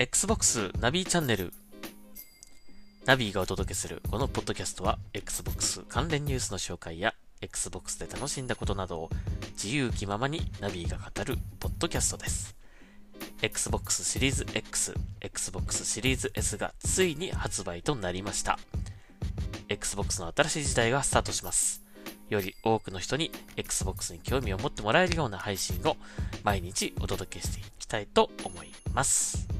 Xbox ナビチャンネルナビがお届けするこのポッドキャストは Xbox 関連ニュースの紹介や Xbox で楽しんだことなどを自由気ままにナビが語るポッドキャストです。Xbox シリーズ X、Xbox シリーズ S がついに発売となりました。Xbox の新しい時代がスタートします。より多くの人に Xbox に興味を持ってもらえるような配信を毎日お届けしていきたいと思います。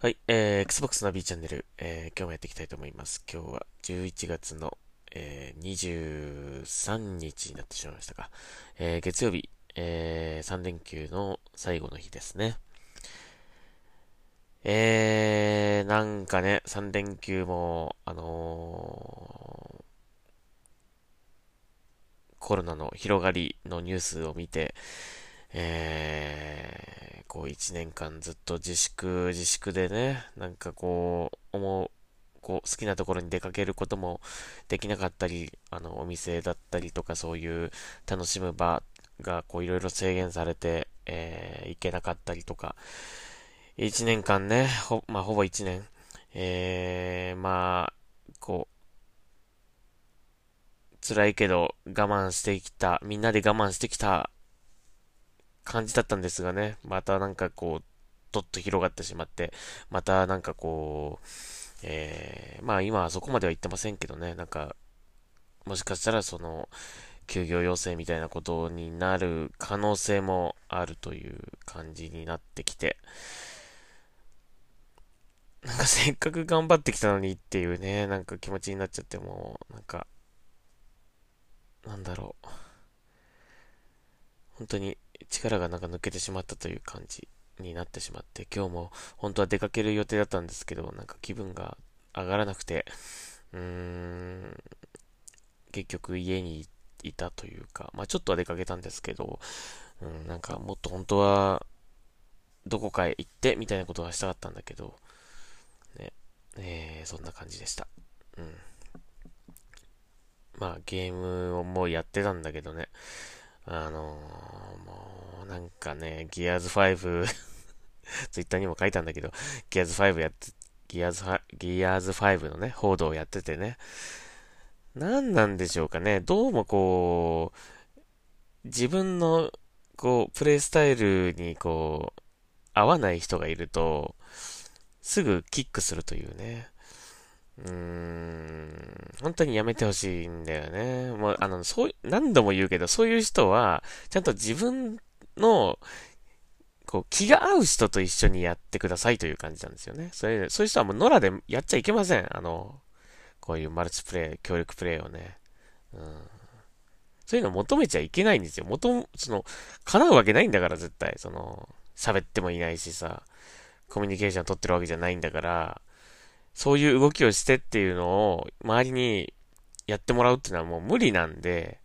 はい、えー、Xbox ナビチャンネル、えー、今日もやっていきたいと思います。今日は11月の、えー、23日になってしまいましたか。えー、月曜日、えー、3連休の最後の日ですね。えー、なんかね、3連休も、あのーコロナの広がりのニュースを見て、えー、こう1年間ずっと自粛、自粛でね、なんかこう、思う、こう好きなところに出かけることもできなかったり、あの、お店だったりとかそういう楽しむ場がこういろいろ制限されて、えー、行けなかったりとか、1年間ね、ほ、まあ、ほぼ1年、えー、まあ、こう、辛いけど我慢してきた、みんなで我慢してきた感じだったんですがね、またなんかこう、どっと広がってしまって、またなんかこう、えー、まあ今はそこまでは言ってませんけどね、なんか、もしかしたらその、休業要請みたいなことになる可能性もあるという感じになってきて、なんかせっかく頑張ってきたのにっていうね、なんか気持ちになっちゃっても、なんか、なんだろう。本当に力がなんか抜けてしまったという感じになってしまって、今日も本当は出かける予定だったんですけど、なんか気分が上がらなくて、うーん、結局家にいたというか、まあちょっとは出かけたんですけど、うん、なんかもっと本当はどこかへ行ってみたいなことがしたかったんだけど、ね、えー、そんな感じでした。うん。まあゲームをもうやってたんだけどね、あのー、もうなんかね、ギアーズ5 ツイッターにも書いたんだけど、ギアーズ5やって、ギアーズ5、ギアーズ5のね、報道をやっててね、何なんでしょうかね、どうもこう、自分の、こう、プレイスタイルにこう、合わない人がいると、すぐキックするというね。うーん、本当にやめてほしいんだよね。もう、あの、そう、何度も言うけど、そういう人は、ちゃんと自分の、こう、気が合う人と一緒にやってくださいという感じなんですよね。それ、そういう人はもう野良でやっちゃいけません。あの、こういうマルチプレイ、協力プレイをね。うん。そういうの求めちゃいけないんですよ。求その、叶うわけないんだから、絶対。その、喋ってもいないしさ、コミュニケーション取ってるわけじゃないんだから、そういう動きをしてっていうのを周りにやってもらうっていうのはもう無理なんで、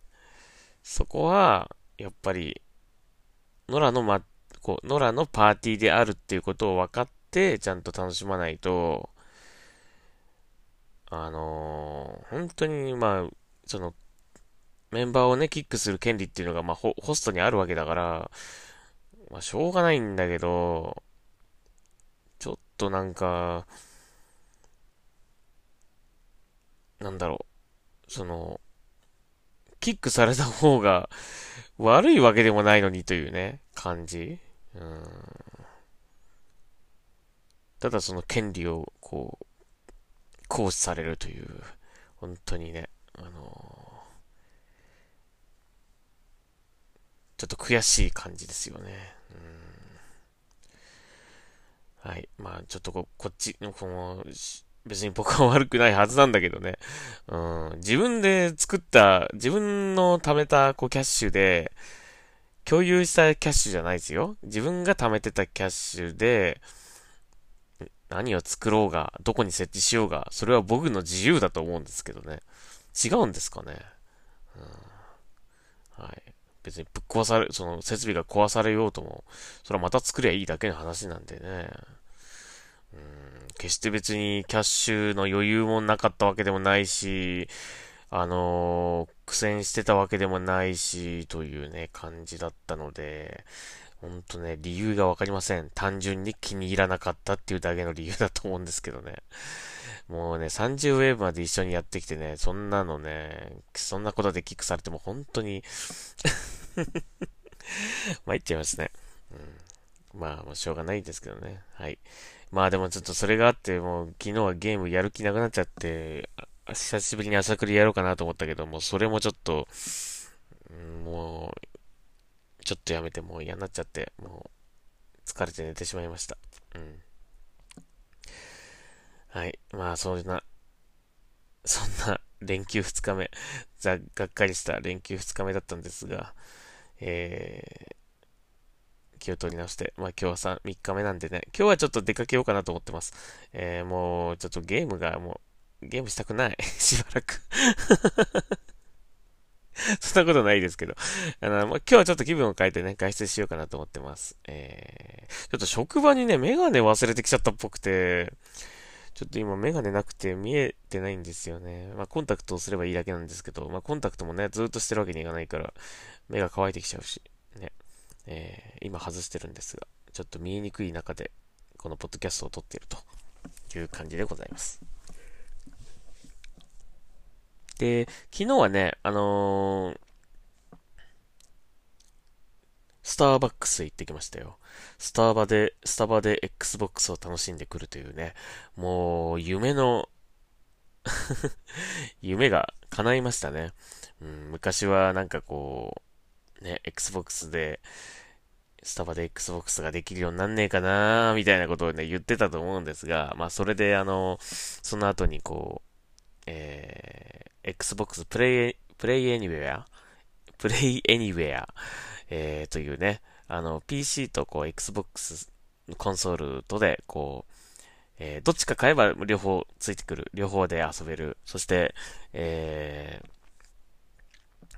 そこは、やっぱり、野良のま、こう、野良のパーティーであるっていうことを分かって、ちゃんと楽しまないと、あのー本当に、まあ、その、メンバーをね、キックする権利っていうのが、まあ、ホホストにあるわけだから、まあ、しょうがないんだけど、ちょっとなんか、なんだろう、その、キックされた方が悪いわけでもないのにというね、感じ。うん。ただその権利を、こう、行使されるという、本当にね、あのちょっと悔しい感じですよね。うん。はい。まあ、ちょっとこ、こっちの、この、別に僕は悪くないはずなんだけどね。うん。自分で作った、自分の貯めた、こう、キャッシュで、共有したキャッシュじゃないですよ。自分が貯めてたキャッシュで、何を作ろうが、どこに設置しようが、それは僕の自由だと思うんですけどね。違うんですかね。うん、はい。別にぶっ壊され、その設備が壊されようとも、それはまた作りゃいいだけの話なんでね。うん、決して別にキャッシュの余裕もなかったわけでもないし、あのー、苦戦してたわけでもないし、というね、感じだったので、ほんとね、理由がわかりません。単純に気に入らなかったっていうだけの理由だと思うんですけどね。もうね、30ウェーブまで一緒にやってきてね、そんなのね、そんなことでキックされても本当に 参っちゃいますね。うん、まあ、もうしょうがないですけどね。はい。まあでもちょっとそれがあって、もう昨日はゲームやる気なくなっちゃって、久しぶりに朝繰りやろうかなと思ったけども、それもちょっと、もう、ちょっとやめてもう嫌になっちゃって、もう、疲れて寝てしまいました。うん。はい。まあ、そんな、そんな連休2日目、ざがっかりした連休2日目だったんですが、えー、気を取り直して、まあ今日は 3, 3日目なんでね、今日はちょっと出かけようかなと思ってます。えー、もうちょっとゲームがもう、ゲームしたくない。しばらく そんなことないですけど。あの、まあ、今日はちょっと気分を変えてね、外出しようかなと思ってます。えー、ちょっと職場にね、メガネ忘れてきちゃったっぽくて、ちょっと今メガネなくて見えてないんですよね。まあ、コンタクトをすればいいだけなんですけど、まあ、コンタクトもね、ずっとしてるわけにいかないから、目が乾いてきちゃうし、えー、今外してるんですが、ちょっと見えにくい中で、このポッドキャストを撮っているという感じでございます。で、昨日はね、あのー、スターバックス行ってきましたよ。スターバで、スタバで Xbox を楽しんでくるというね、もう夢の 夢が叶いましたね。うん、昔はなんかこう、ね、Xbox で、スタバで Xbox ができるようになんねえかなみたいなことをね、言ってたと思うんですが、まあそれであの、その後にこう、えー、Xbox プレイ、プレイエニウェアプレイエニウェア、えー、というね、あの、PC とこう Xbox コンソールとで、こう、えー、どっちか買えば両方ついてくる。両方で遊べる。そして、えー、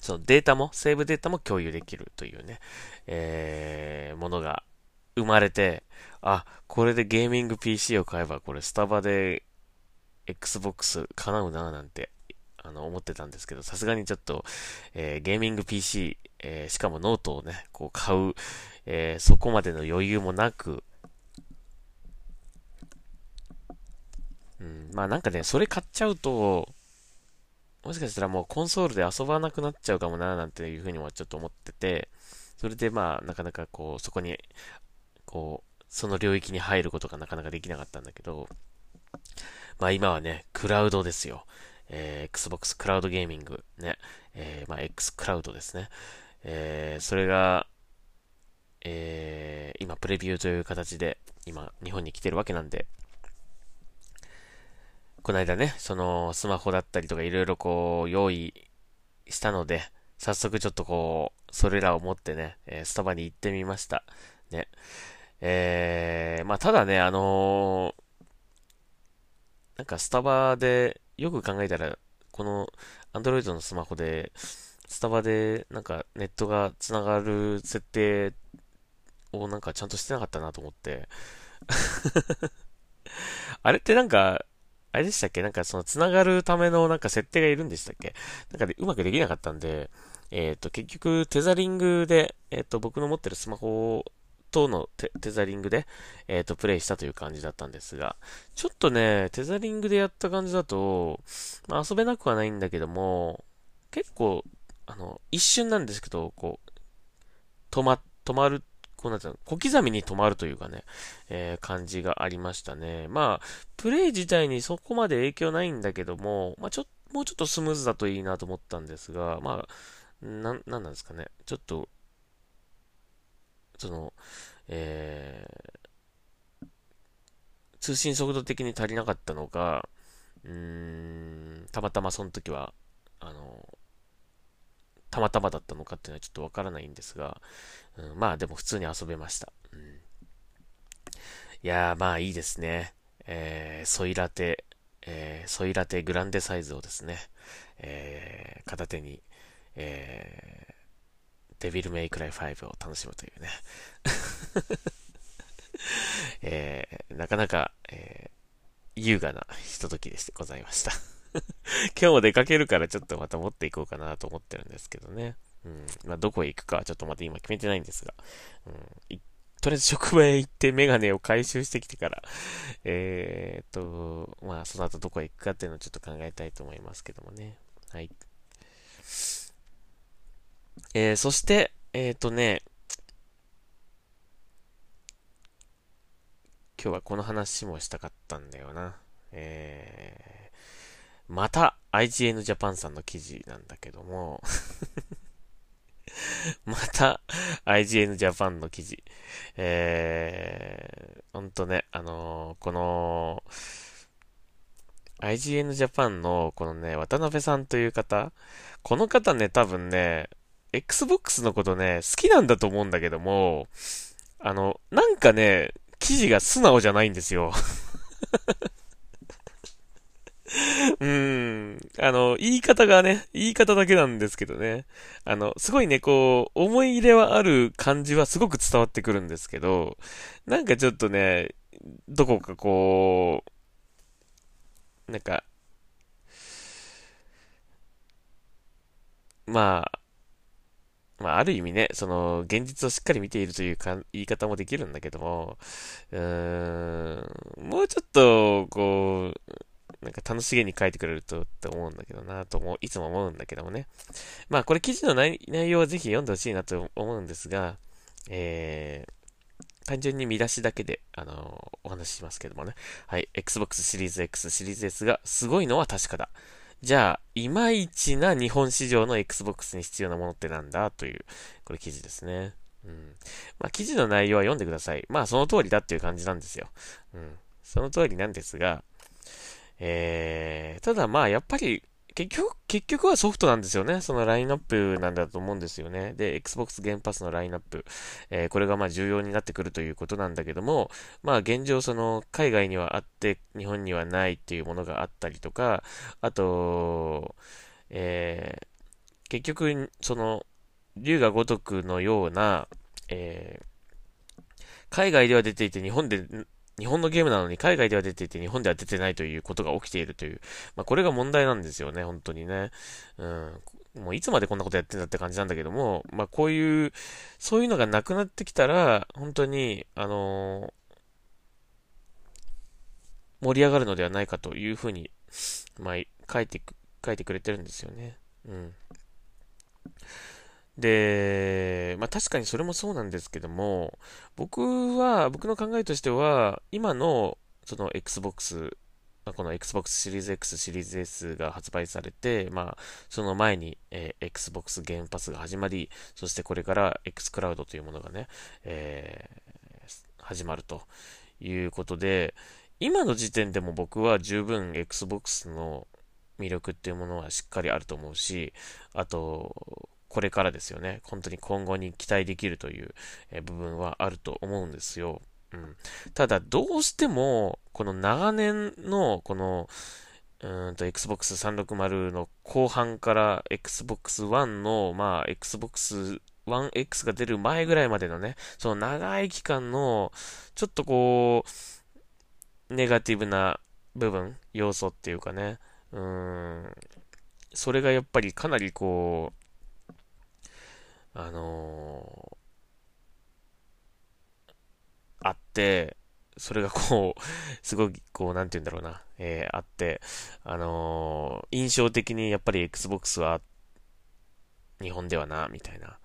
そのデータも、セーブデータも共有できるというね、えー、ものが生まれて、あ、これでゲーミング PC を買えば、これスタバで Xbox かななんて、あの、思ってたんですけど、さすがにちょっと、えー、ゲーミング PC、えー、しかもノートをね、こう買う、えー、そこまでの余裕もなく、うん、まあなんかね、それ買っちゃうと、もしかしたらもうコンソールで遊ばなくなっちゃうかもな、なんていうふうにもちょっと思ってて、それでまあ、なかなかこう、そこに、こう、その領域に入ることがなかなかできなかったんだけど、まあ今はね、クラウドですよ。えー、Xbox クラウドゲーミング、ね、えー、まあ X クラウドですね。えー、それが、えー、今プレビューという形で、今日本に来てるわけなんで、この間ね、そのスマホだったりとかいろいろこう用意したので、早速ちょっとこう、それらを持ってね、えー、スタバに行ってみました。ね。えー、まあただね、あのーなんかスタバで、よく考えたら、この Android のスマホで、スタバでなんかネットが繋がる設定をなんかちゃんとしてなかったなと思って あれってなんか、あれでしたっけ？なんかその繋がるためのなんか設定がいるんでしたっけ？なんかでうまくできなかったんで、えっ、ー、と結局テザリングで、えっ、ー、と僕の持ってるスマホとのテザリングで、えっ、ー、と、プレイしたという感じだったんですが、ちょっとね、テザリングでやった感じだと、まあ、遊べなくはないんだけども、結構、あの、一瞬なんですけど、こう、止ま、止まる、こうなんていう、小刻みに止まるというかね、えー、感じがありましたね。まあ、プレイ自体にそこまで影響ないんだけども、まあ、ちょっと、もうちょっとスムーズだといいなと思ったんですが、まあ、な、なんなんですかね。ちょっと、その、えー、通信速度的に足りなかったのか、うーん、たまたまその時は、あの、たまたまだったのかっていうのはちょっとわからないんですが、うん、まあでも普通に遊べました。うん、いやー、まあいいですね。えー、ソイラテ、えー、ソイラテグランデサイズをですね、えー、片手に、えーデビルメイクライ5を楽しむというね えー、なかなか、えー、優雅なひとときでございました 今日も出かけるからちょっとまた持っていこうかなと思ってるんですけどね。うん。まあ、どこへ行くかはちょっとまた今決めてないんですが。うん。とりあえず職場へ行ってメガネを回収してきてから、えー、っと、まあ、その後どこへ行くかっていうのをちょっと考えたいと思いますけどもね。はい。えー、そして、えー、っとね、今日はこの話もしたかったんだよな。えー、また IGN Japan さんの記事なんだけども また IGN Japan の記事。えー、ほんとね、あのー、この、IGN Japan のこのね、渡辺さんという方、この方ね、多分ね、Xbox のことね、好きなんだと思うんだけども、あの、なんかね、記事が素直じゃないんですよ。うん。あの、言い方がね、言い方だけなんですけどね。あの、すごいね、こう、思い入れはある感じはすごく伝わってくるんですけど、なんかちょっとね、どこかこう、なんか、まあ、まあ、ある意味ね、その、現実をしっかり見ているというか言い方もできるんだけども、うーん、もうちょっと、こう、なんか楽しげに書いてくれるとって思うんだけどなと思う、いつも思うんだけどもね。まあ、これ記事の内容はぜひ読んでほしいなと思うんですが、えー、単純に見出しだけで、あのお話ししますけどもね。はい。Xbox シリーズ X、シリーズ S がすごいのは確かだ。じゃあ、いまいちな日本市場の Xbox に必要なものってなんだという、これ記事ですね。うん。まあ、記事の内容は読んでください。まあ、その通りだっていう感じなんですよ。うん。その通りなんですが、えー、ただまあ、やっぱり、結局、結局はソフトなんですよね。そのラインナップなんだと思うんですよね。で、Xbox ゲームパスのラインナップ。えー、これがまあ重要になってくるということなんだけども、まあ現状その海外にはあって日本にはないっていうものがあったりとか、あと、えー、結局、その、竜が如くのような、えー、海外では出ていて日本で日本のゲームなのに海外では出ていて日本では出てないということが起きているという、まあ、これが問題なんですよね、本当にね。うん。もういつまでこんなことやってんだって感じなんだけども、まあこういう、そういうのがなくなってきたら、本当に、あのー、盛り上がるのではないかというふうに、まあ、書いて、書いてくれてるんですよね。うん。で、まあ確かにそれもそうなんですけども、僕は、僕の考えとしては、今の、その Xbox、この Xbox シリーズ X、シリーズ S が発売されて、まあ、その前に、えー、Xbox ゲームパスが始まり、そしてこれから X クラウドというものがね、えー、始まるということで、今の時点でも僕は十分 Xbox の魅力っていうものはしっかりあると思うし、あと、これからですよね。本当に今後に期待できるという、部分はあると思うんですよ。うん。ただ、どうしても、この長年の、この、うんと、Xbox 360の後半から Xbox One の、まあ、Xbox One X が出る前ぐらいまでのね、その長い期間の、ちょっとこう、ネガティブな部分、要素っていうかね、うん、それがやっぱりかなりこう、あのー、あって、それがこう、すごい、こう、なんて言うんだろうな、えー、あって、あのー、印象的にやっぱり Xbox は、日本ではな、みたいな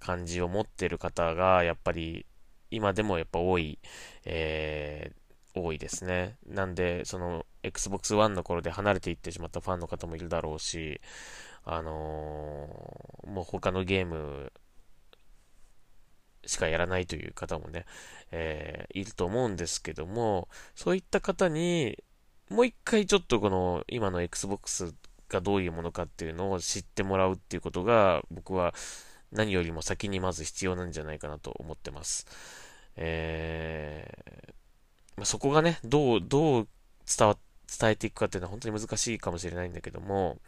感じを持ってる方が、やっぱり、今でもやっぱ多い、えー、多いですね。なんで、その、Xbox One の頃で離れていってしまったファンの方もいるだろうし、あのー、もう他のゲームしかやらないという方もね、えー、いると思うんですけども、そういった方に、もう一回ちょっとこの今の Xbox がどういうものかっていうのを知ってもらうっていうことが、僕は何よりも先にまず必要なんじゃないかなと思ってます。えー、まあ、そこがね、どう、どう伝わ、伝えていくかっていうのは本当に難しいかもしれないんだけども、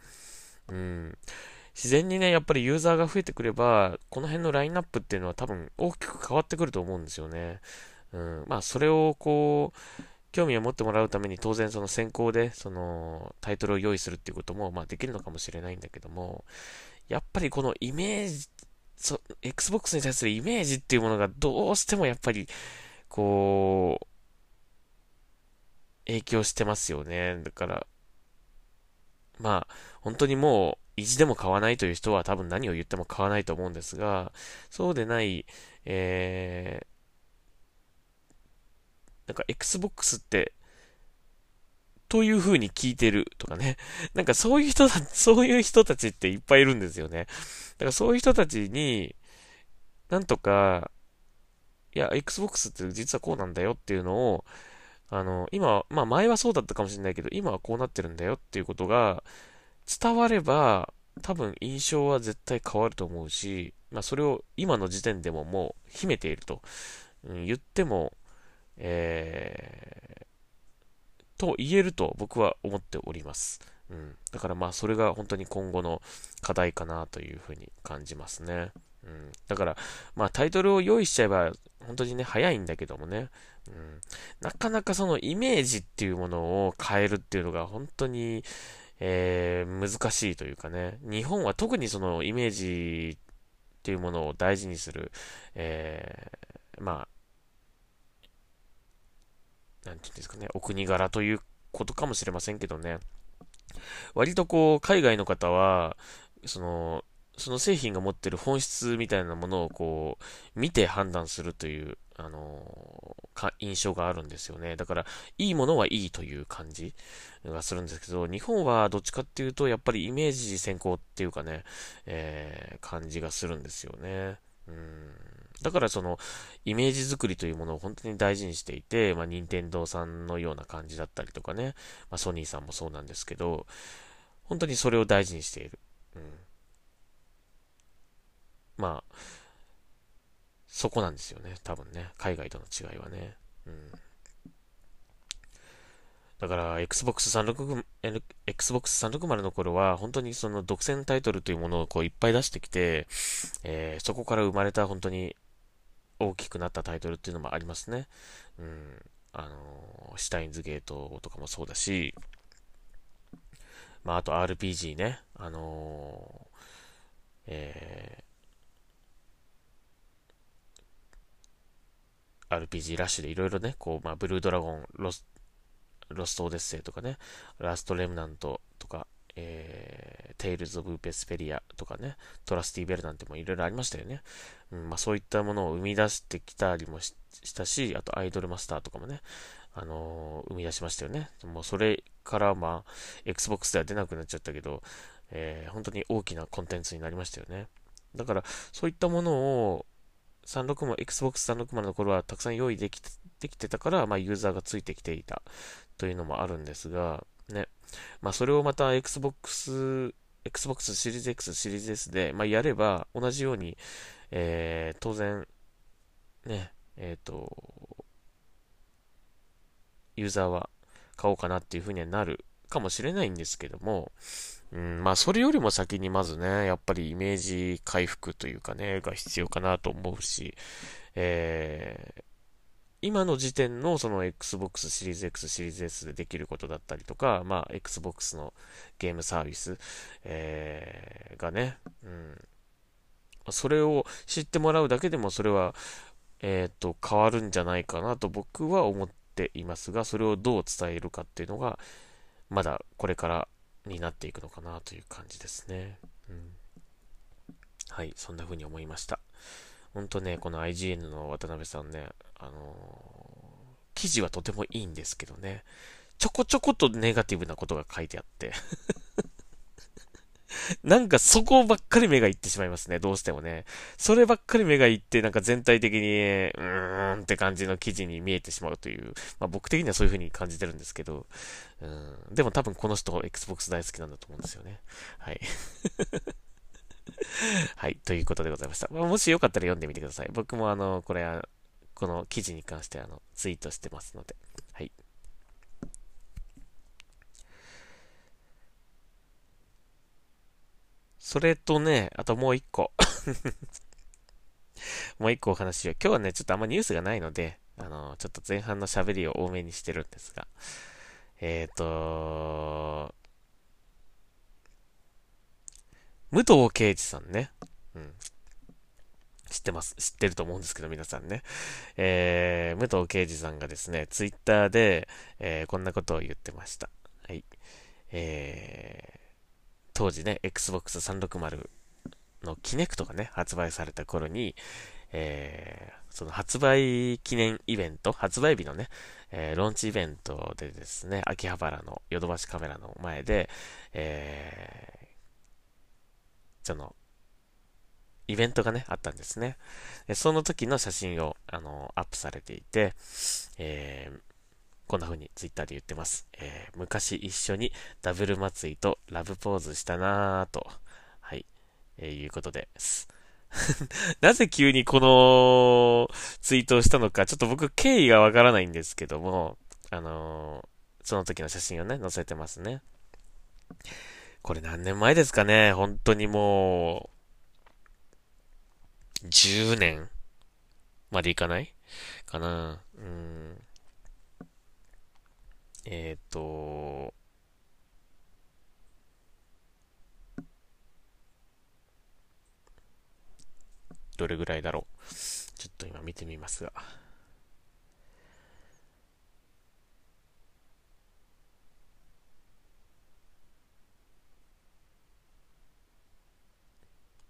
うん。自然にね、やっぱりユーザーが増えてくれば、この辺のラインナップっていうのは多分大きく変わってくると思うんですよね。うん。まあ、それをこう、興味を持ってもらうために当然その先行でそのタイトルを用意するっていうこともまあできるのかもしれないんだけども、やっぱりこのイメージ、そ Xbox に対するイメージっていうものがどうしてもやっぱりこう、影響してますよね。だから、まあ、本当にもう、意地でも買わないという人は多分何を言っても買わないと思うんですが、そうでない、えー、なんか Xbox って、という風に聞いてるとかね。なんかそういう人た、そういう人たちっていっぱいいるんですよね。だからそういう人たちに、なんとか、いや、Xbox って実はこうなんだよっていうのを、あの、今、まあ前はそうだったかもしれないけど、今はこうなってるんだよっていうことが伝われば、多分印象は絶対変わると思うし、まあそれを今の時点でももう秘めていると、うん、言っても、えー、と言えると僕は思っております。うん。だからまあそれが本当に今後の課題かなというふうに感じますね。うん。だから、まあタイトルを用意しちゃえば本当にね、早いんだけどもね、うん、なかなかそのイメージっていうものを変えるっていうのが本当に、えー、難しいというかね、日本は特にそのイメージっていうものを大事にする、えー、まあ、なんていうんですかね、お国柄ということかもしれませんけどね、割とこう、海外の方は、その、その製品が持ってる本質みたいなものをこう、見て判断するという、あのか、印象があるんですよね。だから、いいものはいいという感じがするんですけど、日本はどっちかっていうと、やっぱりイメージ先行っていうかね、えー、感じがするんですよね。うん。だからその、イメージ作りというものを本当に大事にしていて、まあ、任天堂さんのような感じだったりとかね、まあ、ソニーさんもそうなんですけど、本当にそれを大事にしている。まあ、そこなんですよね。多分ね。海外との違いはね。うん。だから、Xbox 360、Xbox 360の頃は、本当にその独占タイトルというものをこういっぱい出してきて、えー、そこから生まれた本当に大きくなったタイトルっていうのもありますね。うん。あのシュタインズゲートとかもそうだし、まあ、あと RPG ね。あのー、えー RPG ラッシュでいろいろね、こう、まあ、ブルードラゴン、ロス、ロストオデッセイとかね、ラストレムナントとか、えー、テイルズ・オブ・ヴェスペリアとかね、トラスティ・ベルなんてもいろいろありましたよね。うん、まあそういったものを生み出してきたりもしたし、あとアイドルマスターとかもね、あのー、生み出しましたよね。もうそれからまあ、Xbox では出なくなっちゃったけど、えー、本当に大きなコンテンツになりましたよね。だから、そういったものを、360、Xbox 360の頃はたくさん用意できできてたから、まあ、ユーザーがついてきていたというのもあるんですが、ね。まあ、それをまた Xbox、Xbox シリーズ X、シリーズ S で、まあ、やれば、同じように、えー、当然、ね、えっ、ー、と、ユーザーは買おうかなっていうふうにはなるかもしれないんですけども、うん、まあ、それよりも先にまずね、やっぱりイメージ回復というかね、が必要かなと思うし、えー、今の時点のその Xbox シリーズ X、シリーズ S でできることだったりとか、まあ、Xbox のゲームサービス、えー、がね、うん、それを知ってもらうだけでもそれは、えっ、ー、と、変わるんじゃないかなと僕は思っていますが、それをどう伝えるかっていうのが、まだこれからになっていくのかなという感じですね。うん。はい、そんな風に思いました。ほんとね、この IGN の渡辺さんね、あのー、記事はとてもいいんですけどね、ちょこちょことネガティブなことが書いてあって なんかそこばっかり目がいってしまいますね、どうしてもね。そればっかり目がいって、なんか全体的に、うーんって感じの記事に見えてしまうという、まあ僕的にはそういう風に感じてるんですけど、うん、でも多分この人 Xbox 大好きなんだと思うんですよね。はい。はい、ということでございました。まあ、もしよかったら読んでみてください。僕もあの、これは、この記事に関してあの、ツイートしてますので。はい。それとね、あともう一個 もう一個お話しよう。今日はね、ちょっとあんまニュースがないので、あの、ちょっと前半の喋りを多めにしてるんですが、えっ、ー、と、武藤敬司さんね。うん。知ってます？知ってると思うんですけど、皆さんね。えー、武藤敬司さんがですね、ツイッターで、えー、こんなことを言ってました。はい。えー、当時ね、Xbox 360のキネクトがね、発売された頃に、えー、その発売記念イベント、発売日のね、えー、ローンチイベントでですね、秋葉原のヨドバシカメラの前で、えー、その、イベントがね、あったんですね。でその時の写真を、あの、アップされていて、えー、こんな風にツイッターで言ってます。えー、昔一緒にダブル祭りとラブポーズしたなぁと、はい、えー、いうことです。なぜ急にこのツイートをしたのか、ちょっと僕経緯がわからないんですけども、あのー、その時の写真をね、載せてますね。これ何年前ですかね？本当にもう、10年までいかないかなうん。えっ、ー、と、どれぐらいだろう。ちょっと今見てみますが。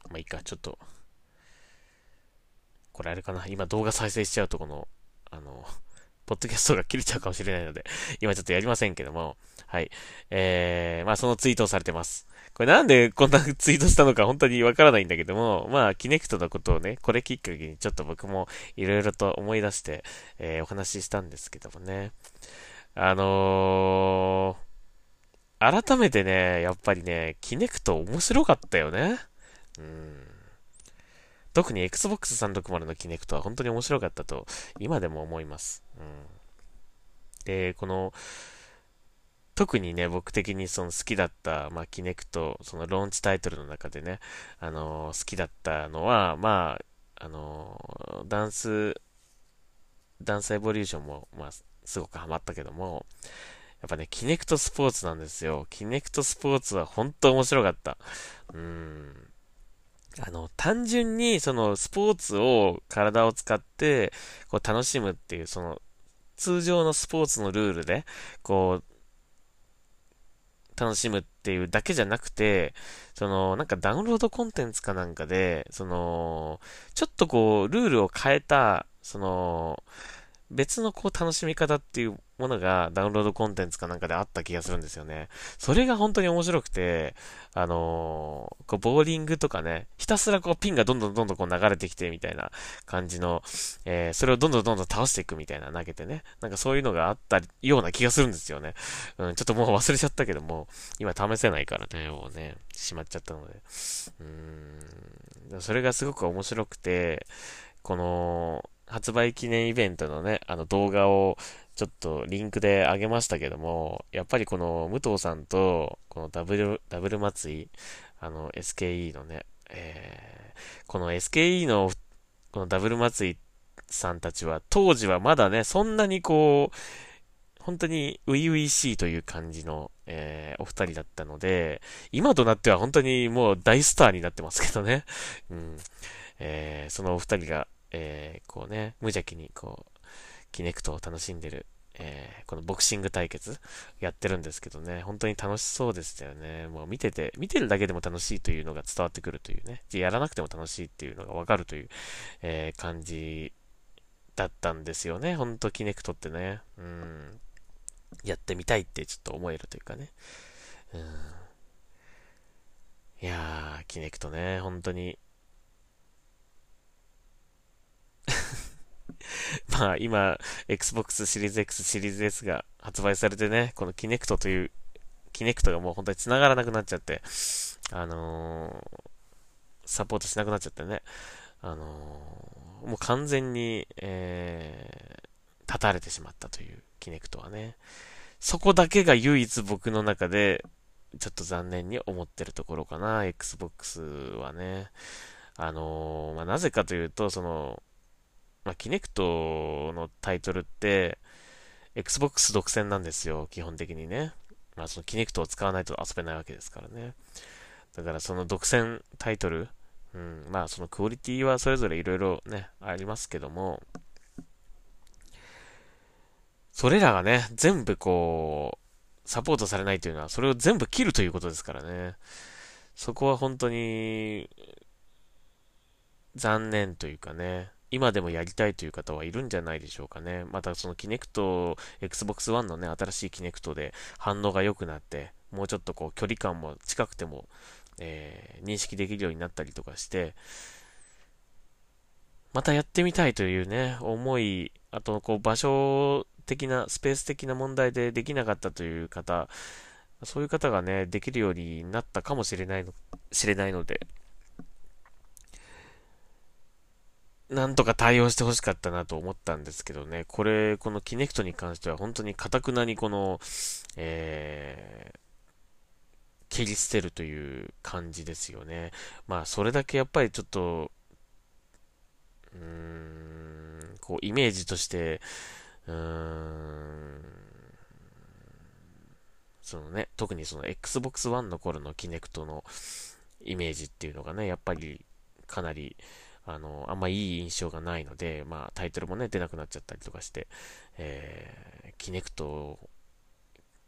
まあいいか、ちょっと。これあれかな。今動画再生しちゃうとこの、あの、ポッドキャストが切れちゃうかもしれないので、今ちょっとやりませんけども、はい。えー、まあそのツイートをされてます。これなんでこんなツイートしたのか本当にわからないんだけども、まあ、キネクトのことをね、これきっかけにちょっと僕もいろいろと思い出して、えー、お話ししたんですけどもね。あのー、改めてね、やっぱりね、キネクト面白かったよね。うん。特に Xbox 360のキネクトは本当に面白かったと、今でも思います。うん。で、この、特にね、僕的にその好きだった、まあ、キネクト、そのローンチタイトルの中でね、あのー、好きだったのは、まあ、あのー、ダンス、ダンスエボリューションも、まあ、すごくハマったけども、やっぱね、キネクトスポーツなんですよ。キネクトスポーツは本当面白かった。うん。あの、単純にそのスポーツを体を使ってこう楽しむっていうその通常のスポーツのルールでこう楽しむっていうだけじゃなくて、その、なんかダウンロードコンテンツかなんかで、その、ちょっとこう、ルールを変えた、その、別のこう楽しみ方っていうものがダウンロードコンテンツかなんかであった気がするんですよね。それが本当に面白くて、あのー、こう、ボーリングとかね、ひたすらこう、ピンがどんどんどんどんこう流れてきてみたいな感じの、えー、それをどんどんどんどん倒していくみたいな投げてね、なんかそういうのがあったような気がするんですよね。うん、ちょっともう忘れちゃったけども、今試せないからね、もうね、しまっちゃったので。うーん、それがすごく面白くて、この、発売記念イベントのね、あの動画をちょっとリンクで上げましたけども、やっぱりこの武藤さんと、このダブル、ダブル祭り、あの SKE のね、えー、この SKE のこのダブル祭りさんたちは当時はまだね、そんなにこう、本当に初々しいという感じの、えー、お二人だったので、今となっては本当にもう大スターになってますけどね。うん。えー、そのお二人が、えー、こうね、無邪気にこう、キネクトを楽しんでる、えー、このボクシング対決やってるんですけどね、本当に楽しそうでしたよね。もう見てて、見てるだけでも楽しいというのが伝わってくるというね、やらなくても楽しいっていうのがわかるという、えー、感じだったんですよね。ほんとキネクトってね。うん。やってみたいってちょっと思えるというかね。うん。いやー、キネクトね、本当に まあ今、Xbox シリーズ X シリーズ S が発売されてね、このキネクトという、キネクトがもう本当に繋がらなくなっちゃって、あのー、サポートしなくなっちゃってね、あのー、もう完全に、えー、立たれてしまったというキネクトはね、そこだけが唯一僕の中で、ちょっと残念に思ってるところかな、Xbox はね。あのー、まあ、なぜかというと、その、まあ、キネクトのタイトルって、Xbox 独占なんですよ、基本的にね。まあ、そのキネクトを使わないと遊べないわけですからね。だからその独占タイトル、うん、まあそのクオリティはそれぞれいろいろね、ありますけども、それらがね、全部こう、サポートされないというのは、それを全部切るということですからね。そこは本当に、残念というかね、今でもやりたいという方はいるんじゃないでしょうかね。またそのキネクト、Xbox One のね、新しいキネクトで反応が良くなって、もうちょっとこう距離感も近くても、えー、認識できるようになったりとかして、またやってみたいというね、思い、あとこう場所的な、スペース的な問題でできなかったという方、そういう方がね、できるようになったかもしれないの、知れないので、なんとか対応してほしかったなと思ったんですけどね、これ、このキネクトに関しては本当にかたくなにこの、えー、切り捨てるという感じですよね。まあ、それだけやっぱりちょっと、うーん、こう、イメージとして、うーん、そのね、特にその Xbox One の頃のキネクトのイメージっていうのがね、やっぱりかなり、あの、あんまいい印象がないので、まあタイトルもね、出なくなっちゃったりとかして、えー、キネクト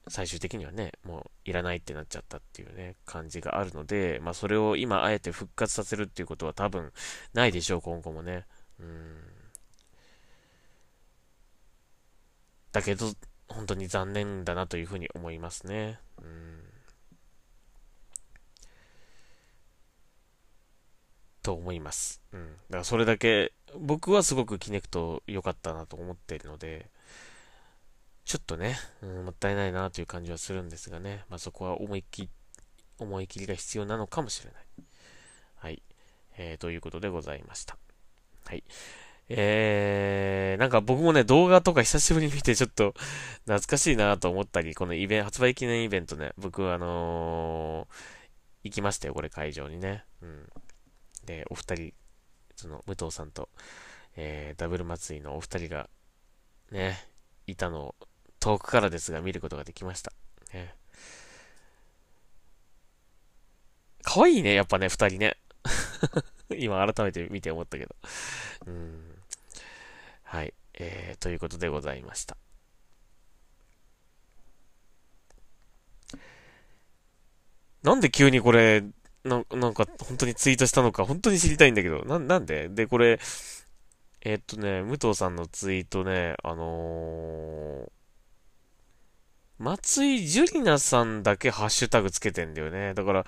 最終的にはね、もういらないってなっちゃったっていうね、感じがあるので、まあそれを今あえて復活させるっていうことは多分ないでしょう、今後もね。うん。だけど、本当に残念だなというふうに思いますね。うんと思います。うん。だからそれだけ、僕はすごくキネクト良かったなと思っているので、ちょっとね、うん、もったいないなという感じはするんですがね、まあ、そこは思い切り、思い切りが必要なのかもしれない。はい。えー、ということでございました。はい。えー、なんか僕もね、動画とか久しぶりに見てちょっと懐かしいなと思ったり、このイベント、発売記念イベントね、僕はあのー、行きましたよ、これ会場にね。うん。で、お二人、その、武藤さんと、えー、ダブル祭りのお二人が、ね、いたのを、遠くからですが見ることができました。ね。可愛いね、やっぱね、二人ね。今改めて見て思ったけど。うん。はい。えー、ということでございました。なんで急にこれ、ななんか本当にツイートしたのか本当に知りたいんだけど、な、なんで？で、これ、えー、っとね、武藤さんのツイートね、あのー、松井樹里奈さんだけハッシュタグつけてんだよね。だから、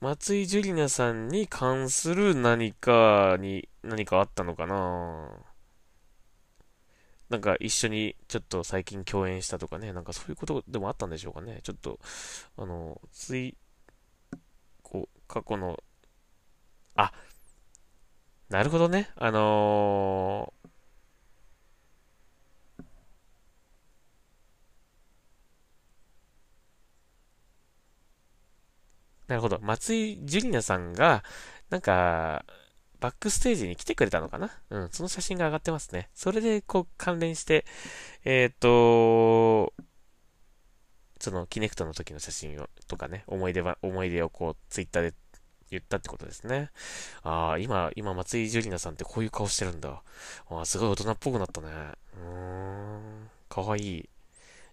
松井樹里奈さんに関する何かに、何かあったのかななんか一緒にちょっと最近共演したとかね、なんかそういうことでもあったんでしょうかね。ちょっと、あの、つい、こう、過去の、あ、なるほどね。あのーなるほど。松井樹里奈さんが、なんか、バックステージに来てくれたのかな？うん、その写真が上がってますね。それで、こう、関連して、えっ、ー、と、その、キネクトの時の写真を、とかね、思い出は、思い出をこう、ツイッターで言ったってことですね。ああ、今、今、松井樹里奈さんってこういう顔してるんだ。ああ、すごい大人っぽくなったね。うーん、かわいい。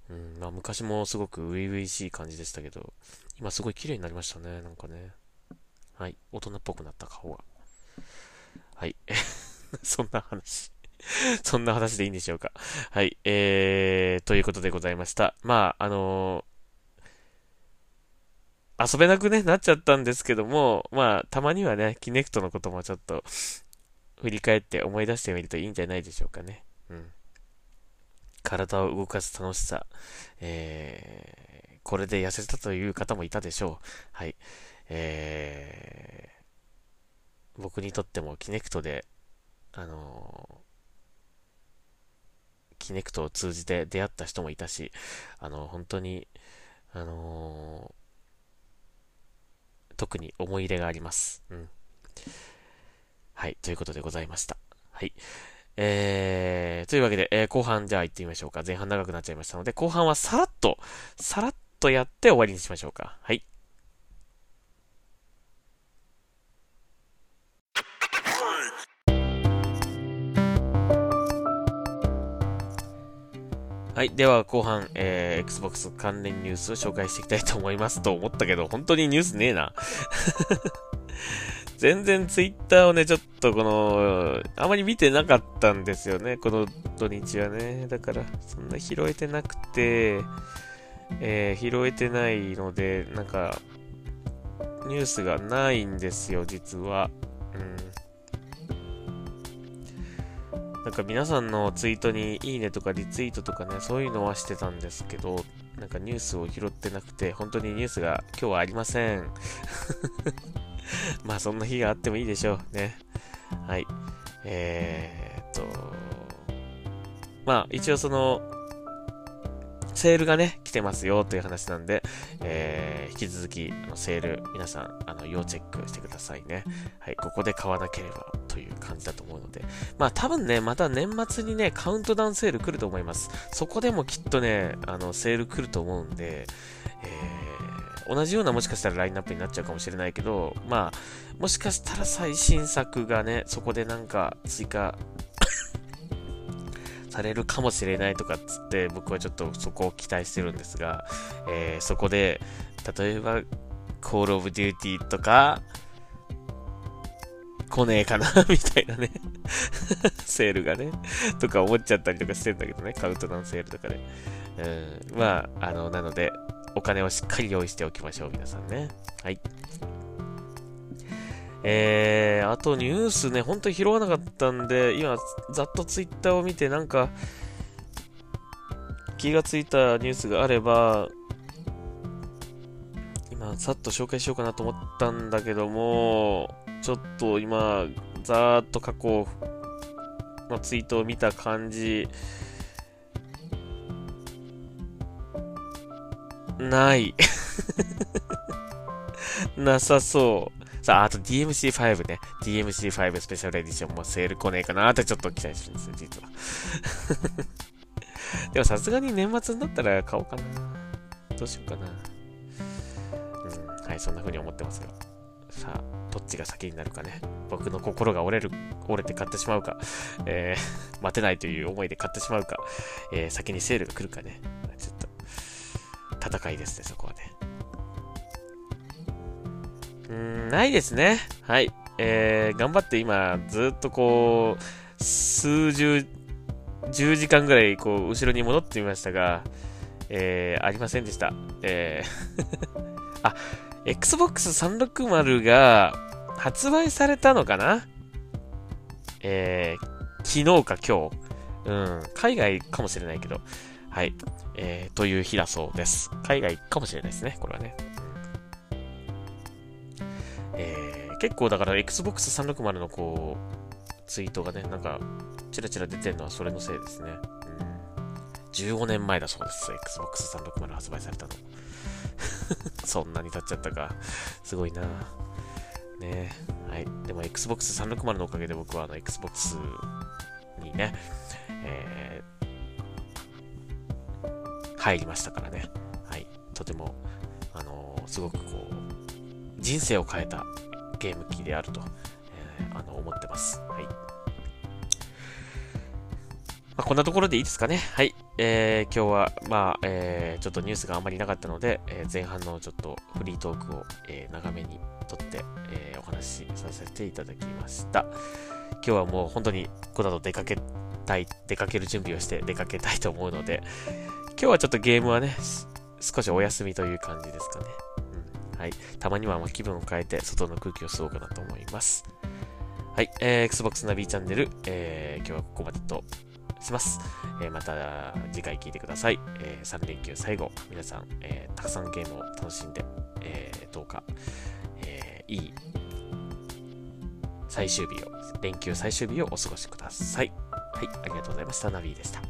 うん、まあ昔もすごく初々しい感じでしたけど、今すごい綺麗になりましたね、なんかね。はい、大人っぽくなった顔が。はい。そんな話そんな話でいいんでしょうか。はい。えー、ということでございました。まあ、あのー、遊べなくね、なっちゃったんですけども、まあ、たまにはね、キネクトのこともちょっと、振り返って思い出してみるといいんじゃないでしょうかね。うん。体を動かす楽しさ、えー、これで痩せたという方もいたでしょう。はい。えー、僕にとってもキネクトで、あのー、キネクトを通じて出会った人もいたし、あの、本当に、あの、特に思い入れがあります。うん。はい、ということでございました。はい。えー、というわけで、えー、後半じゃあ行ってみましょうか。前半長くなっちゃいましたので、後半はさらっと、さらっとやって終わりにしましょうか。はい。はい。では、後半、えー、Xbox 関連ニュースを紹介していきたいと思いますと思ったけど、本当にニュースねえな。全然ツイッターをね、ちょっとこの、あまり見てなかったんですよね、この土日はね。だから、そんな拾えてなくて、えー、拾えてないので、なんか、ニュースがないんですよ、実は。うん。なんか皆さんのツイートにいいねとかリツイートとかね、そういうのはしてたんですけど、なんかニュースを拾ってなくて、本当にニュースが今日はありません。まあそんな日があってもいいでしょうね。はい。えー、っと、まあ一応その、セールがね、来てますよという話なんで、えー、引き続き、あのセール、皆さん、あの、要チェックしてくださいね。はい、ここで買わなければという感じだと思うので。まあ多分ね、また年末にね、カウントダウンセール来ると思います。そこでもきっとね、あの、セール来ると思うんで、えー同じようなもしかしたらラインナップになっちゃうかもしれないけど、まあ、もしかしたら最新作がね、そこでなんか追加されるかもしれないとかっつって、僕はちょっとそこを期待してるんですが、えー、そこで、例えば、Call of Duty とか、来ねえかな みたいなね セールがねとか思っちゃったりとかしてんだけどね、カウントダウンセールとかで。うん、まあ、あの、なので、お金をしっかり用意しておきましょう、皆さんね。はい。えー、あとニュースね、ほんと拾わなかったんで、今、ざっとツイッターを見て、なんか、気がついたニュースがあれば、今、さっと紹介しようかなと思ったんだけども、ちょっと今、ざーっと過去のツイートを見た感じ、ない。なさそう。さあ、あと DMC5 ね。DMC5 スペシャルエディションもセール来ねえかなってちょっと期待してるんですよ、実は。でもさすがに年末になったら買おうかな。どうしようかな。うん、はい、そんな風に思ってますよ。さあ、どっちが先になるかね。僕の心が折れる、折れて買ってしまうか、えー、待てないという思いで買ってしまうか、えー、先にセールが来るかね。ちょっと、戦いですね、そこはね。うん、ないですね。はい。えー、頑張って今、ずっとこう、数十、10時間ぐらい、こう、後ろに戻ってみましたが、えー、ありませんでした。えー あ、Xbox 360が発売されたのかな？えー、昨日か今日。うん、海外かもしれないけど、はい。えー、という日だそうです。海外かもしれないですね、これはね。結構だから Xbox 360のこう、ツイートがね、なんか、チラチラ出てるのはそれのせいですね。うん。15年前だそうです。Xbox 360発売されたの。そんなに経っちゃったか。すごいな。ねはい。でも Xbox 360のおかげで僕はあの Xbox にね、えー、入りましたからね。はい。とても、あのー、すごくこう、人生を変えたゲーム機であると、えー、あの、思ってます。はい。まあ、こんなところでいいですかね。はい。えー、今日は、まあ、えー、ちょっとニュースがあんまりなかったので、えー、前半のちょっとフリートークを、え、長めにとって、え、お話しさせていただきました。今日はもう本当にこの後出かけたい、出かける準備をして出かけたいと思うので、今日はちょっとゲームはね、少しお休みという感じですかね。はい。たまにはま気分を変えて、外の空気を吸おうかなと思います。はい。えー、Xbox ナビチャンネル、えー、今日はここまでとします。えー、また次回聞いてください。えー、3連休最後、皆さん、えー、たくさんゲームを楽しんで、えー、どうか、えー、いい最終日を、連休最終日をお過ごしください。はい、ありがとうございました。ナビーでした。